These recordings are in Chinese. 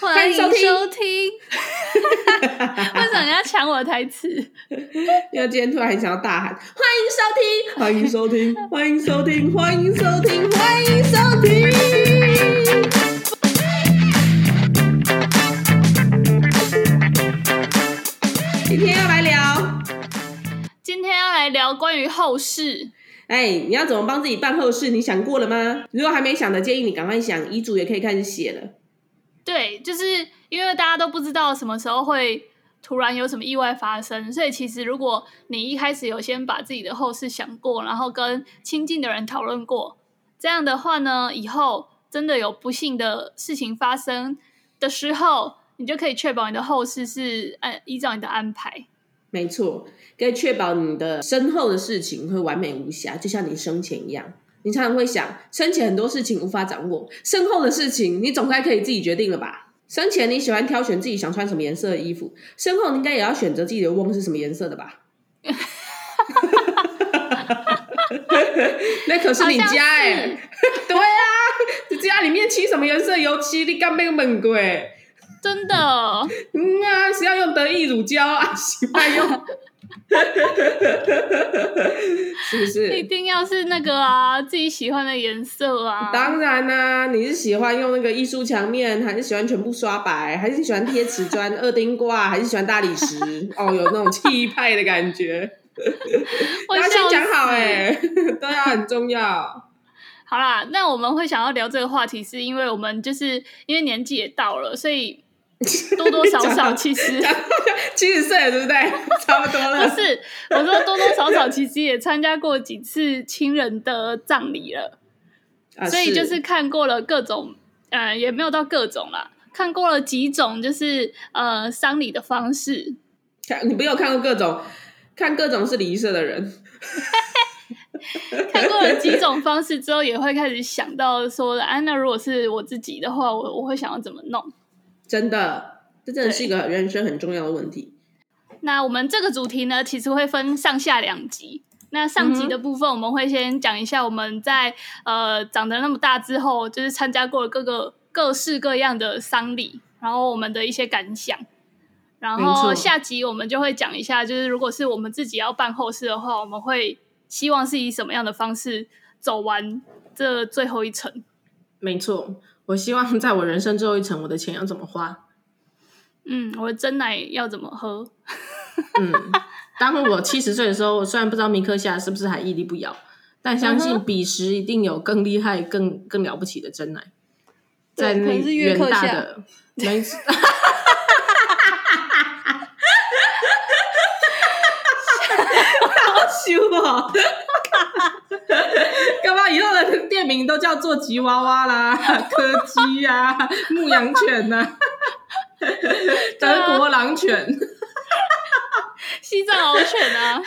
欢迎收听。为什么你要抢我的台词？因为今天突然很想要大喊：欢迎收听，欢迎收听，欢迎收听，欢迎收听，欢迎收听。今天要来聊，今天要来聊关于后事。哎，你要怎么帮自己办后事？你想过了吗？如果还没想的，建议你赶快想，遗嘱也可以开始写了。对，就是因为大家都不知道什么时候会突然有什么意外发生，所以其实如果你一开始有先把自己的后事想过，然后跟亲近的人讨论过，这样的话呢，以后真的有不幸的事情发生的时候，你就可以确保你的后事是按依照你的安排。没错，可以确保你的身后的事情会完美无瑕，就像你生前一样。你常常会想，生前很多事情无法掌握，身后的事情你总该可以自己决定了吧？生前你喜欢挑选自己想穿什么颜色的衣服，身后你应该也要选择自己的瓮是什么颜色的吧？那可是你家哎、欸，对啊，你家里面漆什么颜色油漆？你干没有问过？真的，嗯啊，是要用得意乳胶啊，喜欢用，是不是？一定要是那个啊，自己喜欢的颜色啊。当然啦、啊，你是喜欢用那个艺术墙面，还是喜欢全部刷白，还是喜欢贴瓷砖、二丁挂，还是喜欢大理石？哦，有那种气派的感觉。我要先讲好哎、欸，对啊，很重要。好啦，那我们会想要聊这个话题，是因为我们就是因为年纪也到了，所以。多多少少其实七十岁了，对不对？差不多了。不是，我说多多少少其实也参加过几次亲人的葬礼了，啊，所以就是看过了各种，呃，也没有到各种啦，看过了几种，就是呃丧礼的方式。看，你不有看过各种，看各种是礼仪社的人。看过了几种方式之后，也会开始想到说，哎，那如果是我自己的话，我我会想要怎么弄？真的，这真的是一个人生很重要的问题。那我们这个主题呢，其实会分上下两集。那上集的部分，我们会先讲一下我们在、嗯、呃长得那么大之后，就是参加过各个各式各样的丧礼，然后我们的一些感想。然后下集我们就会讲一下，就是如果是我们自己要办后事的话，我们会希望是以什么样的方式走完这最后一程。没错。我希望在我人生最后一程，我的钱要怎么花？嗯，我的真奶要怎么喝？嗯，当我七十岁的时候，我虽然不知道明克夏是不是还屹立不摇，但相信彼时一定有更厉害、更更了不起的真奶，在那远大的 没错 好羞啊！干嘛以后的店名都叫做吉娃娃啦、柯基呀、啊、牧羊犬呐、啊、德国狼犬、西藏獒犬啊？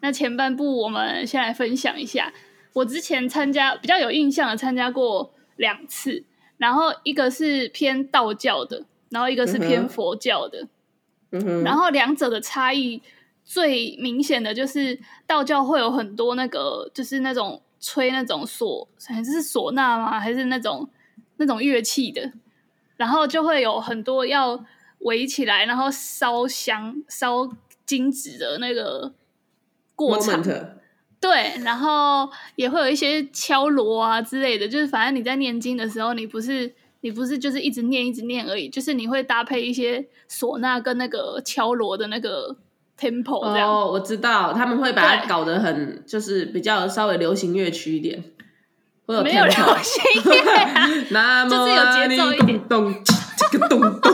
那前半部我们先来分享一下，我之前参加比较有印象的参加过两次，然后一个是偏道教的，然后一个是偏佛教的，然后两者的差异。最明显的就是道教会有很多那个，就是那种吹那种唢，还是唢呐吗？还是那种那种乐器的，然后就会有很多要围起来，然后烧香、烧金纸的那个过程。对，然后也会有一些敲锣啊之类的，就是反正你在念经的时候，你不是你不是就是一直念一直念而已，就是你会搭配一些唢呐跟那个敲锣的那个。Temple 这样。哦，我知道他们会把它搞得很，就是比较稍微流行乐曲一点，会有 Tempo，没有流行乐啊，就是有节奏一点，咚这个咚咚，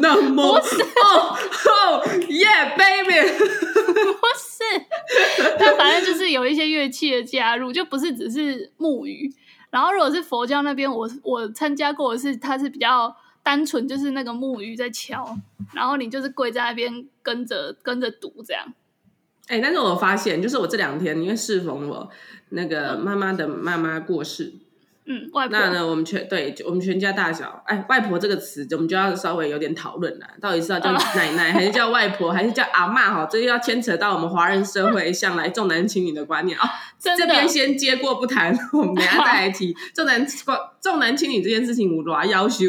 那么哦哦，Yeah baby，不是，它反正就是有一些乐器的加入，就不是只是木鱼。然后如果是佛教那边，我我参加过的是，它是比较。单纯就是那个木鱼在敲，然后你就是跪在那边跟着跟着读这样。哎、欸，但是我发现，就是我这两天因为适逢我那个妈妈的妈妈过世，嗯，外婆。那呢，我们全对，我们全家大小，哎，外婆这个词，我们就要稍微有点讨论了，到底是要叫奶奶，还是叫外婆，还是叫阿嬷？哈，这又要牵扯到我们华人社会向来重男轻女的观念哦。这边先接过不谈，我们等下再来提 重男重男轻女这件事情，我都要要求。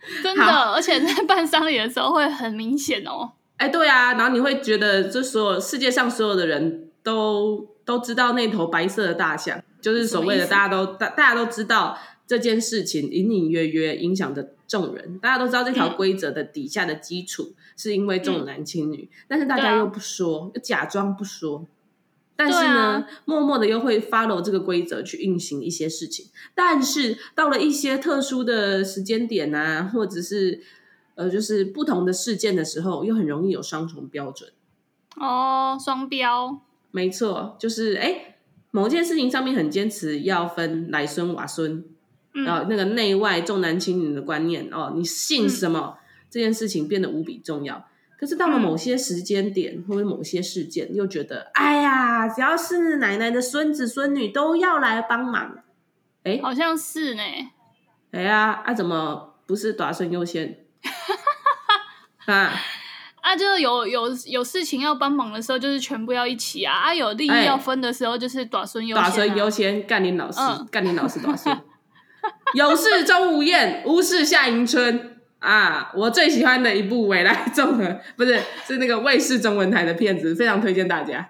真的，而且在办丧礼的时候会很明显哦。哎，对啊，然后你会觉得，这所有世界上所有的人都都知道那头白色的大象。就是所谓的大家都大大家都知道这件事情隐隐约约影响着众人，大家都知道这条规则的底下的基础是因为重男轻女，嗯、但是大家又不说，又假装不说，但是呢，啊、默默的又会 follow 这个规则去运行一些事情。但是到了一些特殊的时间点啊，或者是呃，就是不同的事件的时候，又很容易有双重标准。哦，双标，没错，就是哎。某件事情上面很坚持要分来孙瓦孙，然后、嗯、那个内外重男轻女的观念哦，你信什么？嗯、这件事情变得无比重要。可是到了某些时间点、嗯、或者某些事件，又觉得哎呀，只要是奶奶的孙子孙女都要来帮忙。哎，好像是呢。哎呀，啊怎么不是大孙优先？啊？啊，就有有有事情要帮忙的时候，就是全部要一起啊！啊，有利益要分的时候，就是大孙优先、啊。大孙优先，干你老师，嗯、干林老师，大孙。有事钟无艳，无事夏迎春啊！我最喜欢的一部未来综合，不是是那个卫视中文台的片子，非常推荐大家。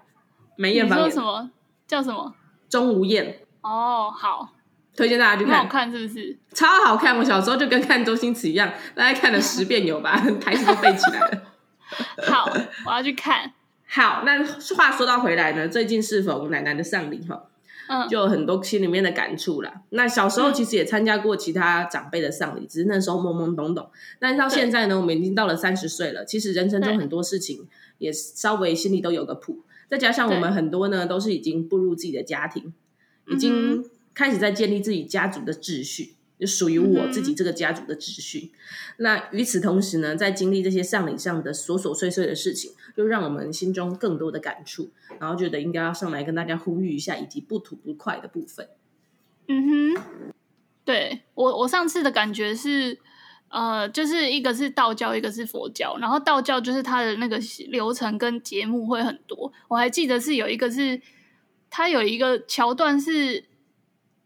梅艳芳。你说什么？叫什么？钟无艳。哦，好，推荐大家去看。好看是不是？超好看！我小时候就跟看周星驰一样，大概看了十遍有吧，台词都背起来了。好，我要去看。好，那话说到回来呢，最近是否奶奶的丧礼哈？嗯，就有很多心里面的感触啦。那小时候其实也参加过其他长辈的丧礼，嗯、只是那时候懵懵懂懂。但是到现在呢，我们已经到了三十岁了，其实人生中很多事情也稍微心里都有个谱。再加上我们很多呢，都是已经步入自己的家庭，已经开始在建立自己家族的秩序。就属于我自己这个家族的秩序。嗯、那与此同时呢，在经历这些丧礼上的琐琐碎碎的事情，就让我们心中更多的感触，然后觉得应该要上来跟大家呼吁一下，以及不吐不快的部分。嗯哼，对我我上次的感觉是，呃，就是一个是道教，一个是佛教。然后道教就是它的那个流程跟节目会很多。我还记得是有一个是，它有一个桥段是，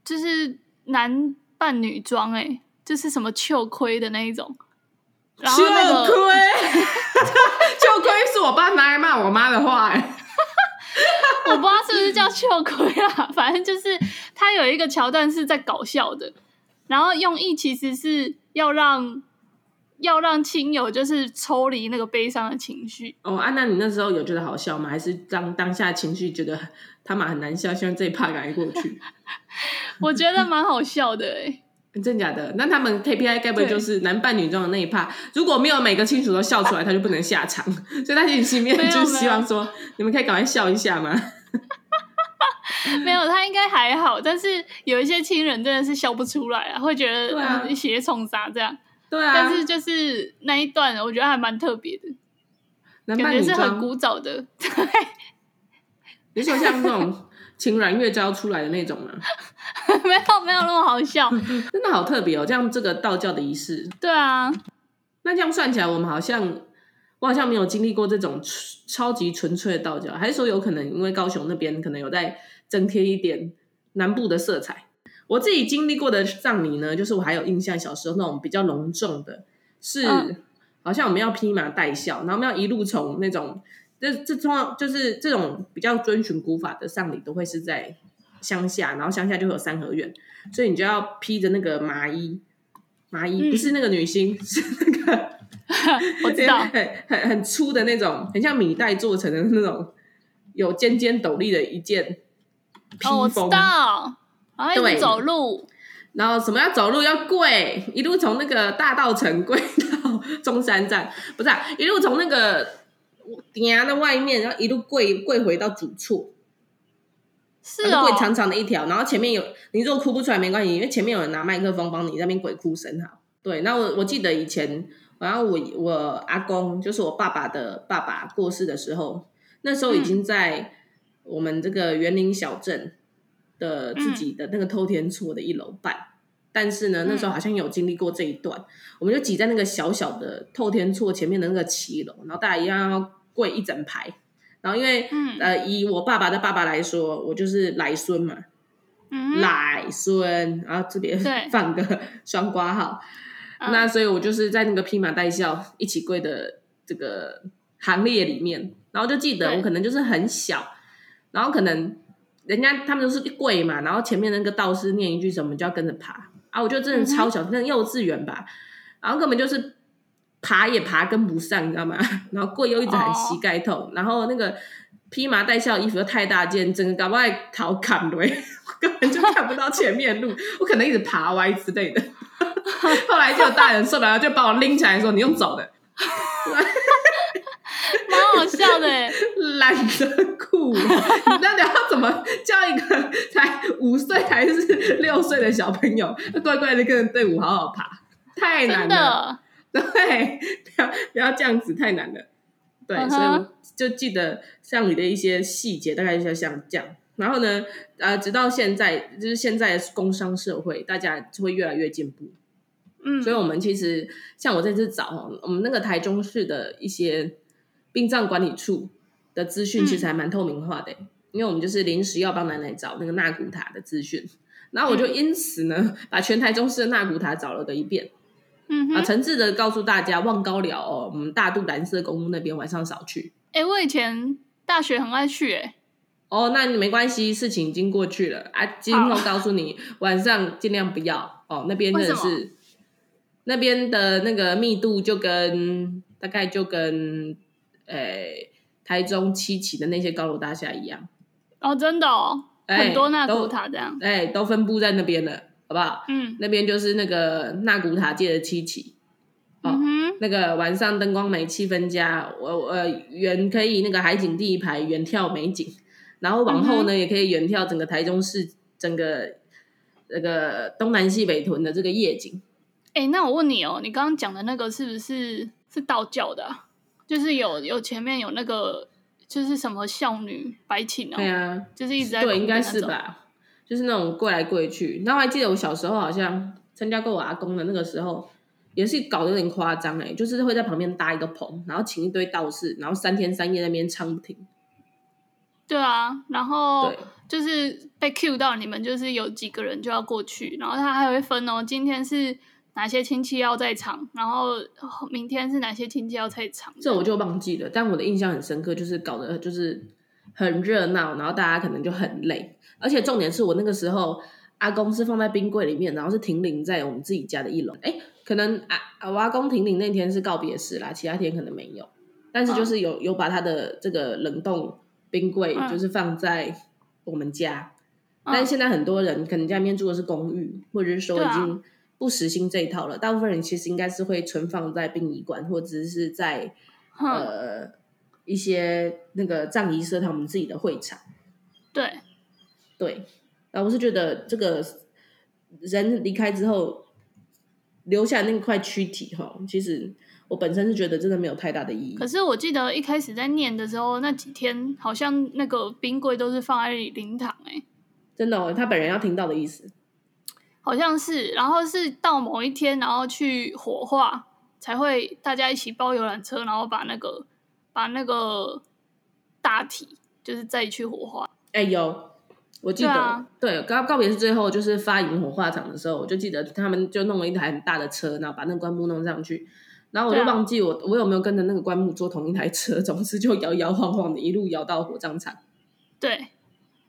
就是男。扮女装哎，就是什么秋亏的那一种，然后那个 秋亏，秋亏是我爸拿来骂我妈的话哎，我不知道是不是叫秋葵啊，反正就是他有一个桥段是在搞笑的，然后用意其实是要让要让亲友就是抽离那个悲伤的情绪。哦，啊，那你那时候有觉得好笑吗？还是当当下情绪觉得他妈很难笑，希望这一趴赶过去？我觉得蛮好笑的哎、欸，真假的？那他们 KPI 该不会就是男扮女装的那一趴？如果没有每个亲属都笑出来，他就不能下场。所以他心里面就希望说，你们可以赶快笑一下吗？没有，他应该还好。但是有一些亲人真的是笑不出来啊，会觉得嗯血冲啥这样。对啊。但是就是那一段，我觉得还蛮特别的，男扮女，感觉是很古早的。对。你说像那种。请阮月娇出来的那种吗？没有，没有那么好笑，真的好特别哦。这样这个道教的仪式，对啊。那这样算起来，我们好像我好像没有经历过这种超级纯粹的道教，还是说有可能因为高雄那边可能有在增添一点南部的色彩？我自己经历过的葬礼呢，就是我还有印象，小时候那种比较隆重的，是、嗯、好像我们要披麻戴孝，然后我们要一路从那种。这这通常就是这种比较遵循古法的丧礼，都会是在乡下，然后乡下就会有三合院，所以你就要披着那个麻衣，麻衣、嗯、不是那个女星，是那个 我知道，很很很粗的那种，很像米袋做成的那种有尖尖斗笠的一件披风。哦，我知道，然后一直走路，然后什么要走路要跪，一路从那个大道城跪到中山站，不是、一路从那个。顶的外面，然后一路跪跪回到主厝，是哦，跪长长的一条，然后前面有你如果哭不出来没关系，因为前面有人拿麦克风帮你那边鬼哭神嚎。对，那我我记得以前，然后我我阿公就是我爸爸的爸爸过世的时候，那时候已经在我们这个园林小镇的自己的那个透天厝的一楼办，但是呢，那时候好像有经历过这一段，嗯、我们就挤在那个小小的透天厝前面的那个骑楼，然后大家一样要跪一整排。然后因为、嗯、呃，以我爸爸的爸爸来说，我就是来孙嘛，嗯、来孙，然后这边放个 双瓜号，那所以我就是在那个披麻戴孝一起跪的这个行列里面。然后就记得我可能就是很小，然后可能人家他们都是跪嘛，然后前面那个道士念一句什么，就要跟着爬啊。我就真的超小，那、嗯、幼稚园吧，然后根本就是爬也爬跟不上，你知道吗？然后跪又一直喊膝盖痛，哦、然后那个披麻戴孝的衣服又太大件，整个搞不好逃砍对，我根本就看不到前面路，我可能一直爬歪之类的。后来就有大人受不了，就把我拎起来说：“你用走的。”蛮好笑的，懒得哭。你那你要怎么叫一个才五岁还是六岁的小朋友，乖乖的跟着队伍好好爬？太难了，对，不要不要这样子，太难了。对，uh huh. 所以我就记得像你的一些细节，大概就像这样。然后呢，呃，直到现在，就是现在工商社会，大家就会越来越进步。嗯，所以我们其实像我这次找我们那个台中市的一些。殡葬管理处的资讯其实还蛮透明化的，嗯、因为我们就是临时要帮奶奶找那个纳古塔的资讯，然后我就因此呢，嗯、把全台中市的纳古塔找了个一遍，啊，诚挚的告诉大家，望高寮哦，我们大肚蓝色公墓那边晚上少去。哎、欸，我以前大学很爱去，哎，哦，那你没关系，事情已经过去了啊，今后告诉你，晚上尽量不要哦，那边真的是，那边的那个密度就跟大概就跟。诶、欸，台中七期的那些高楼大厦一样哦，真的哦，欸、很多纳古塔这样，哎、欸，都分布在那边了，好不好？嗯，那边就是那个纳古塔界的七期，哦，嗯、哼那个晚上灯光美，气氛佳，我我远可以那个海景第一排远眺美景，然后往后呢、嗯、也可以远眺整个台中市整个那个东南西北屯的这个夜景。哎、欸，那我问你哦，你刚刚讲的那个是不是是道教的、啊？就是有有前面有那个，就是什么孝女白琴哦，对啊，就是一直在对，应该是吧，就是那种跪来跪去。然后还记得我小时候好像参加过我阿公的那个时候，也是搞得有点夸张哎，就是会在旁边搭一个棚，然后请一堆道士，然后三天三夜在那边唱不停。对啊，然后就是被 cue 到你们，就是有几个人就要过去，然后他还会分哦，今天是。哪些亲戚要在场？然后明天是哪些亲戚要在场？这我就忘记了，但我的印象很深刻，就是搞得就是很热闹，然后大家可能就很累，而且重点是我那个时候阿公是放在冰柜里面，然后是停灵在我们自己家的一楼。哎，可能啊，我阿公停灵那天是告别式啦，其他天可能没有，但是就是有、嗯、有把他的这个冷冻冰柜就是放在我们家，嗯、但是现在很多人可能家里面住的是公寓，或者是说已经。不实行这一套了，大部分人其实应该是会存放在殡仪馆，或者是在、嗯、呃一些那个葬仪社他们自己的会场。对对，然后我是觉得这个人离开之后留下那块躯体哈，其实我本身是觉得真的没有太大的意义。可是我记得一开始在念的时候，那几天好像那个冰柜都是放在灵堂哎，真的哦，他本人要听到的意思。好像是，然后是到某一天，然后去火化，才会大家一起包游览车，然后把那个把那个大体，就是再去火化。哎、欸，有，我记得，对，告告别是最后就是发营火化场的时候，我就记得他们就弄了一台很大的车，然后把那个棺木弄上去，然后我就忘记我、啊、我有没有跟着那个棺木坐同一台车，总之就摇摇晃晃的，一路摇到火葬场。对，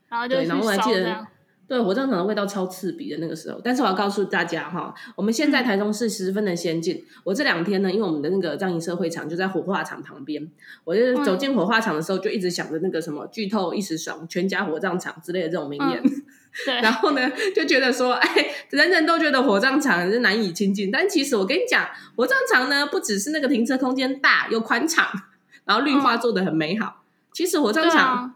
然后就去烧这样。对，火葬场的味道超刺鼻的那个时候，但是我要告诉大家哈，我们现在台中市十分的先进。嗯、我这两天呢，因为我们的那个葬仪社会场就在火化场旁边，我就走进火化场的时候，就一直想着那个什么“剧透一时爽，全家火葬场”之类的这种名言。嗯、对，然后呢，就觉得说，哎，人人都觉得火葬场是难以亲近，但其实我跟你讲，火葬场呢，不只是那个停车空间大又宽敞，然后绿化做得很美好，嗯、其实火葬场。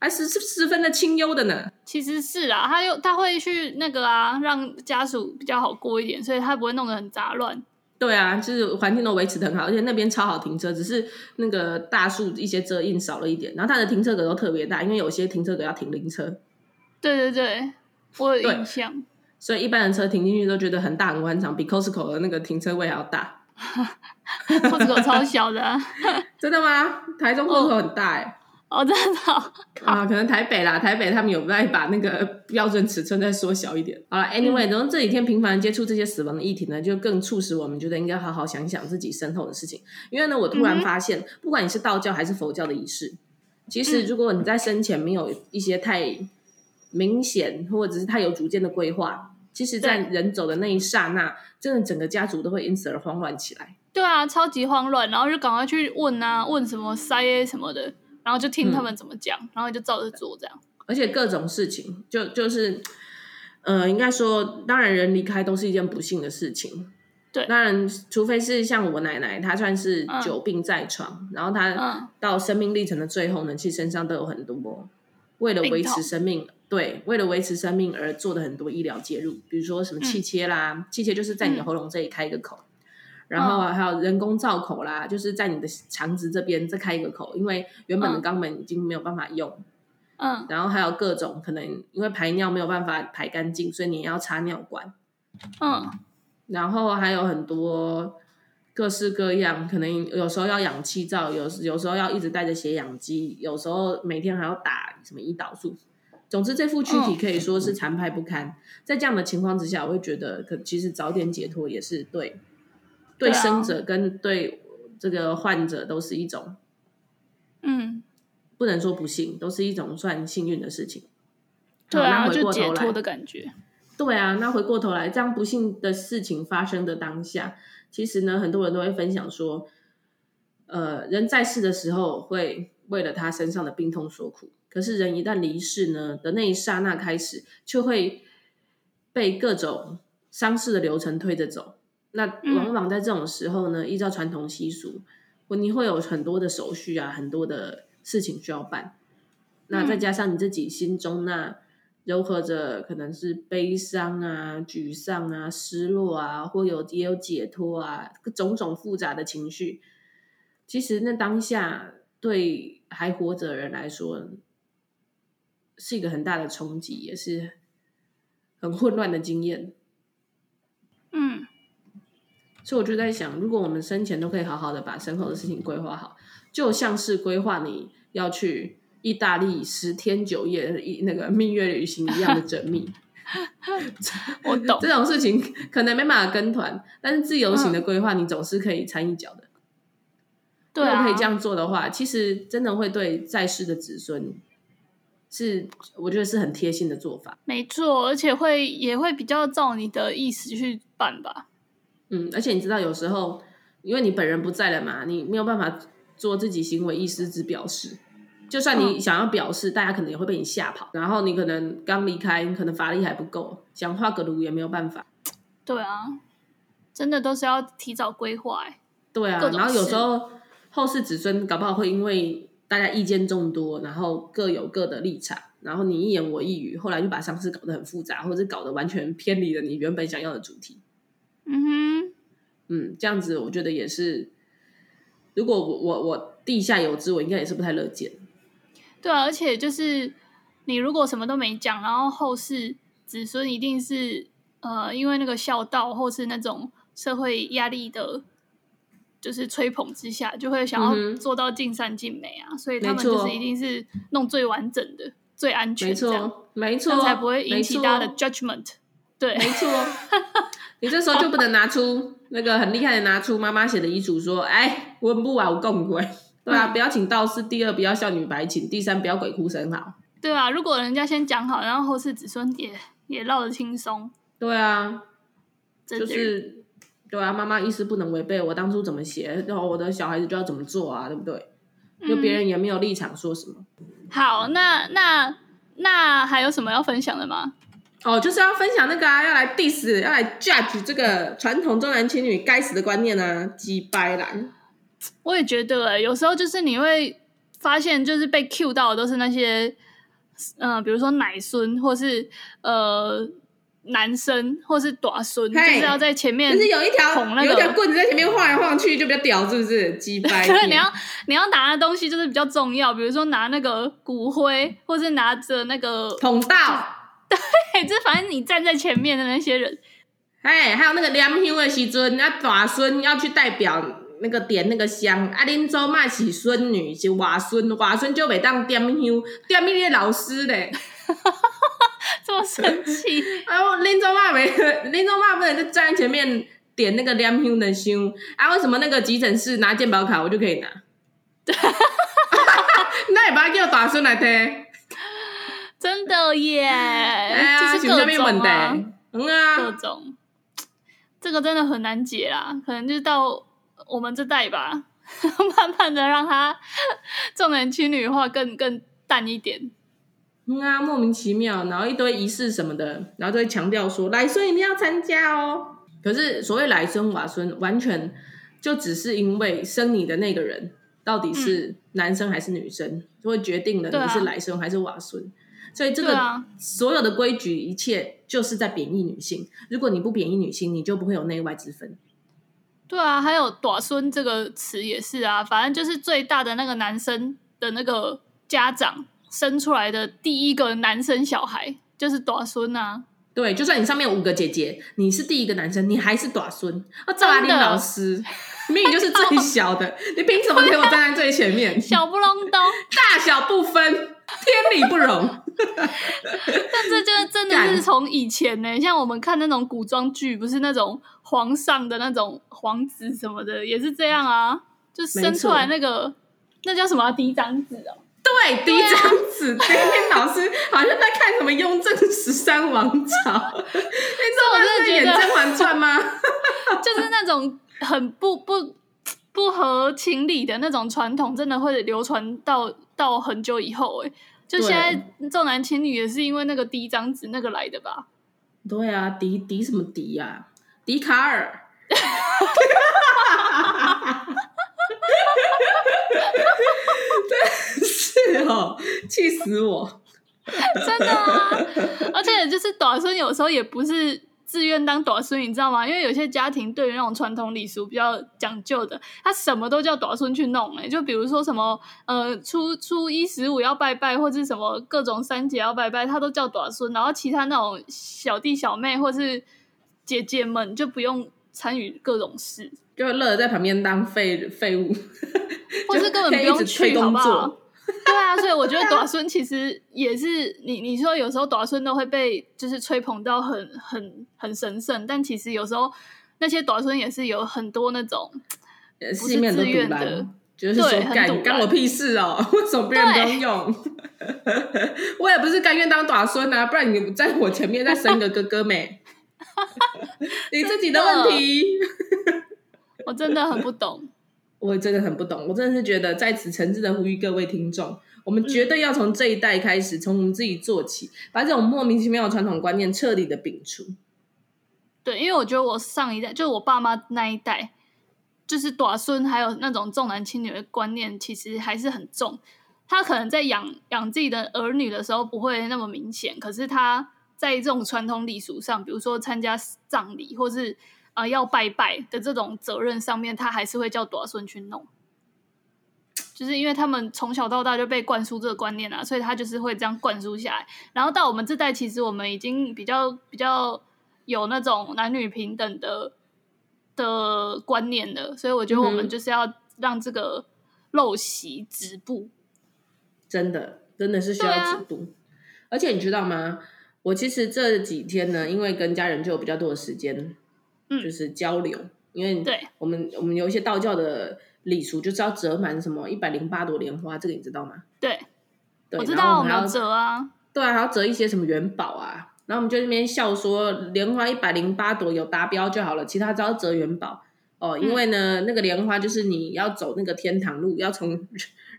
还是是十分的清幽的呢。其实是啊，他又他会去那个啊，让家属比较好过一点，所以他不会弄得很杂乱。对啊，就是环境都维持得很好，而且那边超好停车，只是那个大树一些遮荫少了一点。然后它的停车格都特别大，因为有些停车格要停灵车。对对对，我有印象。所以一般的车停进去都觉得很大很宽敞，比 Costco 的那个停车位还要大。Costco 超小的，啊，真的吗？台中 Costco 很大哎，欸。哦，真的 啊，可能台北啦，台北他们有在把那个标准尺寸再缩小一点。好了，Anyway，然后这几天频繁接触这些死亡的议题呢，就更促使我们觉得应该好好想想自己身后的事情。因为呢，我突然发现，嗯、不管你是道教还是佛教的仪式，其实如果你在生前没有一些太明显或者是太有主见的规划，其实，在人走的那一刹那，真的整个家族都会因此而慌乱起来。对啊，超级慌乱，然后就赶快去问啊，问什么塞什么的。然后就听他们怎么讲，嗯、然后就照着做这样。而且各种事情，就就是，呃，应该说，当然人离开都是一件不幸的事情。对，当然，除非是像我奶奶，她算是久病在床，嗯、然后她到生命历程的最后呢，其实身上都有很多为了维持生命，对，为了维持生命而做的很多医疗介入，比如说什么气切啦，嗯、气切就是在你的喉咙这里开一个口。嗯然后还有人工造口啦，嗯、就是在你的肠子这边再开一个口，因为原本的肛门已经没有办法用。嗯。然后还有各种可能，因为排尿没有办法排干净，所以你要插尿管。嗯。然后还有很多各式各样，可能有时候要氧气罩，有有时候要一直带着血氧机，有时候每天还要打什么胰岛素。总之，这副躯体可以说是残败不堪。嗯、在这样的情况之下，我会觉得，可其实早点解脱也是对。对生者跟对这个患者都是一种，嗯，不能说不幸，都是一种算幸运的事情。对啊，那回过头来就解脱的感觉。对啊，那回过头来，这样不幸的事情发生的当下，其实呢，很多人都会分享说，呃，人在世的时候会为了他身上的病痛所苦，可是人一旦离世呢的那一刹那开始，就会被各种丧事的流程推着走。那往往在这种时候呢，嗯、依照传统习俗，你会有很多的手续啊，很多的事情需要办。那再加上你自己心中那柔合着可能是悲伤啊、沮丧啊、失落啊，或有也有解脱啊，种种复杂的情绪。其实那当下对还活着的人来说，是一个很大的冲击，也是很混乱的经验。嗯。所以我就在想，如果我们生前都可以好好的把身后的事情规划好，就像是规划你要去意大利十天九夜一那个蜜月旅行一样的缜密。我懂这种事情可能没办法跟团，但是自由行的规划你总是可以掺一脚的。对啊，如果可以这样做的话，其实真的会对在世的子孙是我觉得是很贴心的做法。没错，而且会也会比较照你的意思去办吧。嗯，而且你知道，有时候因为你本人不在了嘛，你没有办法做自己行为意思之表示。就算你想要表示，嗯、大家可能也会被你吓跑。然后你可能刚离开，你可能法力还不够，想画个炉也没有办法。对啊，真的都是要提早规划哎。对啊，然后有时候后世子孙搞不好会因为大家意见众多，然后各有各的立场，然后你一言我一语，后来就把丧事搞得很复杂，或者搞得完全偏离了你原本想要的主题。嗯哼，嗯，这样子我觉得也是。如果我我我地下有知，我应该也是不太乐见。对啊，而且就是你如果什么都没讲，然后后世子孙一定是呃，因为那个孝道或是那种社会压力的，就是吹捧之下，就会想要做到尽善尽美啊。嗯、所以他们就是一定是弄最完整的、最安全，没错，没错，才不会引起大家的 judgment。对，没错。你这时候就不能拿出那个很厉害的，拿出妈妈写的遗嘱，说：“哎，文不瓦，我共鬼。”对啊，不要请道士。第二，不要孝女白请。第三，不要鬼哭神嚎。对啊，如果人家先讲好，然后后世子孙也也绕得轻松。对啊，就是对啊，妈妈意思不能违背我当初怎么写，然后我的小孩子就要怎么做啊，对不对？就别人也没有立场说什么。嗯、好，那那那还有什么要分享的吗？哦，就是要分享那个啊，要来 diss，要来 judge 这个传统重男轻女该死的观念啊，鸡掰啦！我也觉得、欸，有时候就是你会发现，就是被 cue 到的都是那些，嗯、呃，比如说奶孙，或是呃男生，或是短孙，就是要在前面、那个，就是有一条有一条棍子在前面晃来晃去，就比较屌，是不是？鸡掰！你要你要拿的东西就是比较重要，比如说拿那个骨灰，或是拿着那个桶道。对，就反正你站在前面的那些人，哎，还有那个念香的时阵，那大孙要去代表那个点那个香，啊，恁祖妈是孙女是外孙，外孙就袂当点香，点你的老师嘞，这么神奇。然 后恁祖妈没，恁祖妈不能就站在前面点那个念香的香，啊，为什么那个急诊室拿健保卡我就可以拿？那也把它叫大孙来听。真的耶！就是各种啊，嗯啊，各种，这个真的很难解啦。可能就是到我们这代吧，慢慢的让他 重男轻女化更更淡一点。嗯啊，莫名其妙，然后一堆仪式什么的，然后就会强调说来孙一定要参加哦。可是所谓来孙瓦孙，完全就只是因为生你的那个人到底是男生还是女生，嗯、就会决定了你是来孙还是瓦孙。所以这个所有的规矩，一切就是在贬义女性。如果你不贬义女性，你就不会有内外之分。对啊，还有“大孙”这个词也是啊，反正就是最大的那个男生的那个家长生出来的第一个男生小孩就是“大孙”啊。对，就算你上面有五个姐姐，你是第一个男生，你还是“大孙”。啊，赵阿林老师明明就是最 小的，你凭什么给我站在最前面？小不隆咚，大小不分，天理不容。但这就真的是从以前呢、欸，像我们看那种古装剧，不是那种皇上的那种皇子什么的，也是这样啊，就生出来那个那叫什么嫡长子哦、喔？对，嫡长子。今天老师好像在看什么《雍正十三王朝》，你知道我在演《甄嬛传》吗？就是那种很不不不合情理的那种传统，真的会流传到到很久以后哎、欸。就现在重男轻女也是因为那个嫡长子那个来的吧？对啊，嫡嫡什么嫡呀？笛卡尔，真是哦，气死我！真的啊，而且就是短孙有时候也不是。自愿当大孙，你知道吗？因为有些家庭对于那种传统礼俗比较讲究的，他什么都叫大孙去弄、欸。哎，就比如说什么，呃，初初一十五要拜拜，或者什么各种三节要拜拜，他都叫大孙。然后其他那种小弟小妹或是姐姐们就不用参与各种事，就乐得在旁边当废废物，或是根本 不用去，好不好？对啊，所以我觉得短孙其实也是你你说有时候短孙都会被就是吹捧到很很很神圣，但其实有时候那些短孙也是有很多那种不是自愿的，就是说干干我屁事哦，为什么别人不用用？我也不是甘愿当短孙啊，不然你在我前面再生一个哥哥没？你自己的问题，我真的很不懂。我真的很不懂，我真的是觉得在此诚挚的呼吁各位听众，我们绝对要从这一代开始，从我们自己做起，把这种莫名其妙的传统观念彻底的摒除。对，因为我觉得我上一代，就是我爸妈那一代，就是大孙还有那种重男轻女的观念，其实还是很重。他可能在养养自己的儿女的时候不会那么明显，可是他在这种传统礼俗上，比如说参加葬礼或是。啊、呃，要拜拜的这种责任上面，他还是会叫大孙去弄，就是因为他们从小到大就被灌输这个观念啊，所以他就是会这样灌输下来。然后到我们这代，其实我们已经比较比较有那种男女平等的的观念了，所以我觉得我们就是要让这个陋习止步。真的，真的是需要止步。啊、而且你知道吗？我其实这几天呢，因为跟家人就有比较多的时间。就是交流，嗯、因为我们我们有一些道教的礼俗，就是要折满什么一百零八朵莲花，这个你知道吗？对，对，我知道我们要折啊，对啊，还要折一些什么元宝啊，然后我们就那边笑说，莲花一百零八朵有达标就好了，其他只要折元宝。哦，因为呢，嗯、那个莲花就是你要走那个天堂路，要从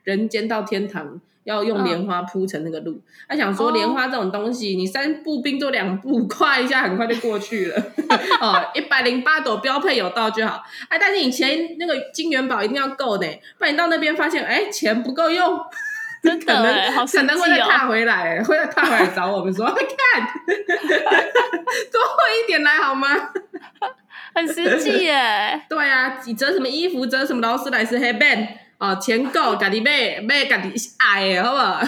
人间到天堂。要用莲花铺成那个路，他、嗯、想说莲花这种东西，哦、你三步并作两步，跨一下很快就过去了。哦，一百零八朵标配有到就好。哎，但是你钱那个金元宝一定要够呢，不然你到那边发现哎钱不够用，真的 可能好、哦、可能会再踏回来，会再踏回来找我们说 看多一点来好吗？很实际耶。对啊，你折什么衣服，折什么劳斯莱斯黑 band 哦，钱够，家己买买家己爱的，好不好？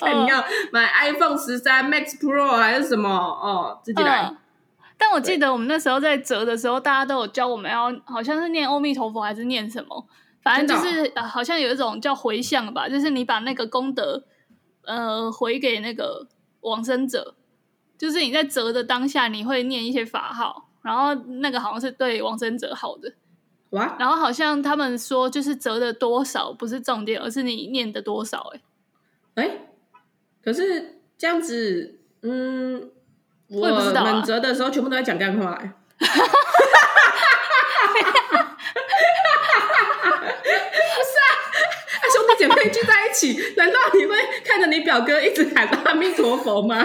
看你要买 iPhone 十三 Max Pro 还是什么哦，自己来。嗯但我记得我们那时候在折的时候，大家都有教我们要，好像是念阿弥陀佛还是念什么，反正就是、哦呃、好像有一种叫回向吧，就是你把那个功德呃回给那个往生者，就是你在折的当下你会念一些法号，然后那个好像是对往生者好的。哇！然后好像他们说就是折的多少不是重点，而是你念的多少、欸。哎哎，可是这样子，嗯。我们折的时候，全部都在讲干话、欸。不是 啊，兄弟姐妹聚在一起，难道你会看着你表哥一直喊阿弥陀佛吗？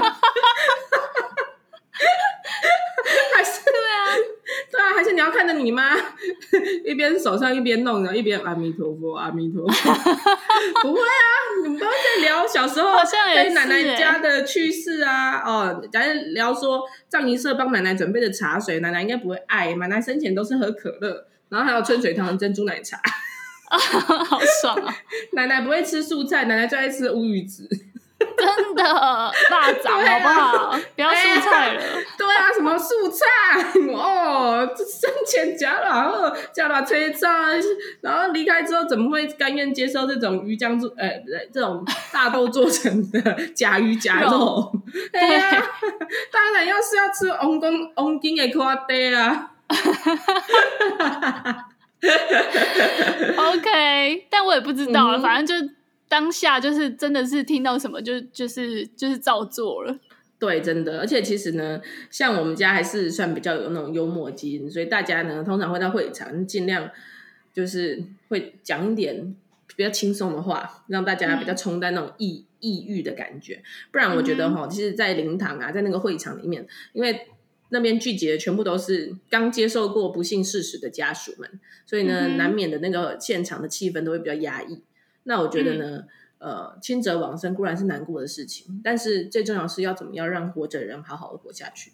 还是对啊，对啊，还是你要看着你妈一边手上一边弄，然后一边阿弥陀佛，阿弥陀佛。不会啊，你们都在聊小时候在奶奶家的趣事啊。哦，咱聊说藏仪社帮奶奶准备的茶水，奶奶应该不会爱。奶奶生前都是喝可乐，然后还有春水堂珍珠奶茶，好爽啊！奶奶不会吃素菜，奶奶最爱吃乌鱼子。真的，大枣好不好？啊、不要素菜了、欸。对啊，什么素菜 哦？这生前加了，加了催菜，然后离开之后，怎么会甘愿接受这种鱼浆做？呃，这种大豆做成的甲鱼甲肉？对呀、啊，当然要是要吃翁公翁金的夸爹啊。OK，但我也不知道，嗯、反正就。当下就是真的是听到什么就就是就是照做了，对，真的。而且其实呢，像我们家还是算比较有那种幽默基因，所以大家呢通常会到会场尽量就是会讲一点比较轻松的话，让大家比较冲淡那种抑抑郁的感觉。不然我觉得哈，其实，在灵堂啊，在那个会场里面，因为那边聚集的全部都是刚接受过不幸事实的家属们，所以呢，难免的那个现场的气氛都会比较压抑。那我觉得呢，嗯、呃，亲者往生固然是难过的事情，但是最重要是要怎么样让活着人好好的活下去。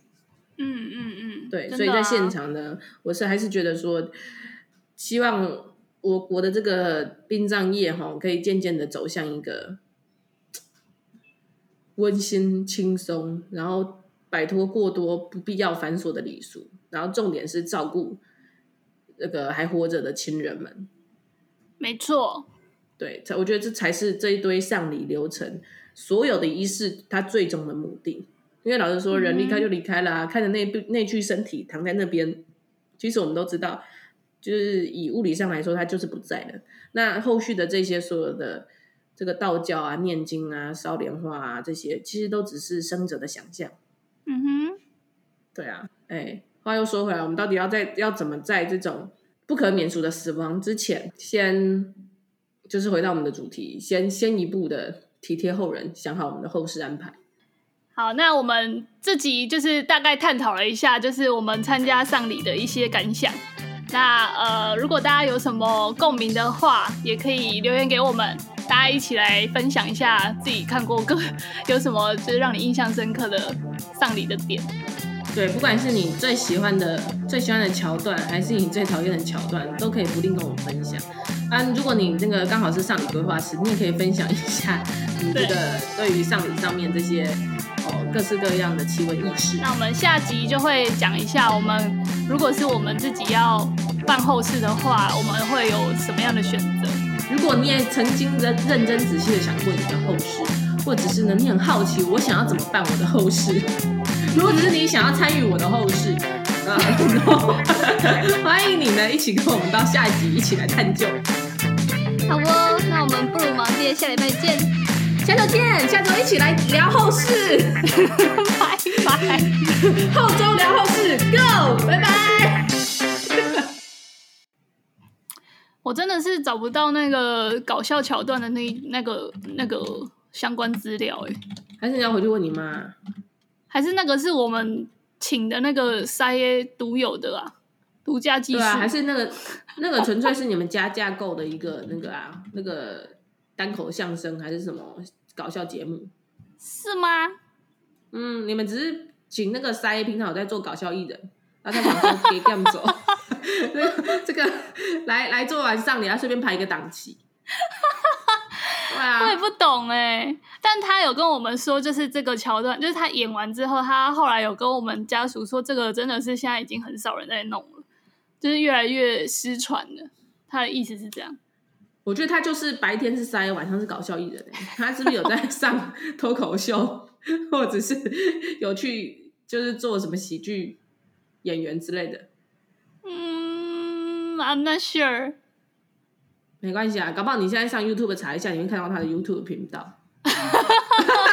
嗯嗯嗯，对，所以在现场呢，啊、我是还是觉得说，希望我国的这个殡葬业哈，可以渐渐的走向一个温馨轻松，然后摆脱过多不必要繁琐的礼俗，然后重点是照顾那个还活着的亲人们。没错。对，我觉得这才是这一堆丧礼流程所有的仪式它最终的目的。因为老实说，人离开就离开了啊，嗯、看着那部那具身体躺在那边，其实我们都知道，就是以物理上来说，它就是不在了。那后续的这些所有的这个道教啊、念经啊、烧莲花啊这些，其实都只是生者的想象。嗯哼，对啊。哎，话又说回来，我们到底要在要怎么在这种不可免俗的死亡之前先？就是回到我们的主题，先先一步的体贴后人，想好我们的后事安排。好，那我们这集就是大概探讨了一下，就是我们参加丧礼的一些感想。那呃，如果大家有什么共鸣的话，也可以留言给我们，大家一起来分享一下自己看过个 有什么就是让你印象深刻的丧礼的点。对，不管是你最喜欢的最喜欢的桥段，还是你最讨厌的桥段，都可以不吝跟我们分享。啊，如果你那个刚好是上礼规划师，你也可以分享一下你这个对于上礼上面这些哦各式各样的奇闻异事。那我们下集就会讲一下，我们如果是我们自己要办后事的话，我们会有什么样的选择？如果你也曾经认认真仔细的想过你的后事，或者是呢你很好奇我想要怎么办我的后事？如果只是你想要参与我的后事，啊，欢迎你呢一起跟我们到下一集一起来探究。好哦，那我们不如忙爹，下礼拜见，下周见，下周一起来聊后事，拜拜，后周聊后事，Go，拜拜。我真的是找不到那个搞笑桥段的那那个那个相关资料哎，还是你要回去问你妈？还是那个是我们请的那个塞耶独有的啊，独家技术。对啊，还是那个那个纯粹是你们家架构的一个 那个啊，那个单口相声还是什么搞笑节目？是吗？嗯，你们只是请那个塞耶平常有在做搞笑艺人，然后他想说给这样走，这个来来做完丧礼，然后顺便排一个档期。啊，我也不懂哎。但他有跟我们说，就是这个桥段，就是他演完之后，他后来有跟我们家属说，这个真的是现在已经很少人在弄了，就是越来越失传了。他的意思是这样。我觉得他就是白天是塞，晚上是搞笑艺人。他是不是有在上脱口秀，或者是有去就是做什么喜剧演员之类的？嗯，I'm not sure。没关系啊，搞不好你现在上 YouTube 查一下，你会看到他的 YouTube 频道。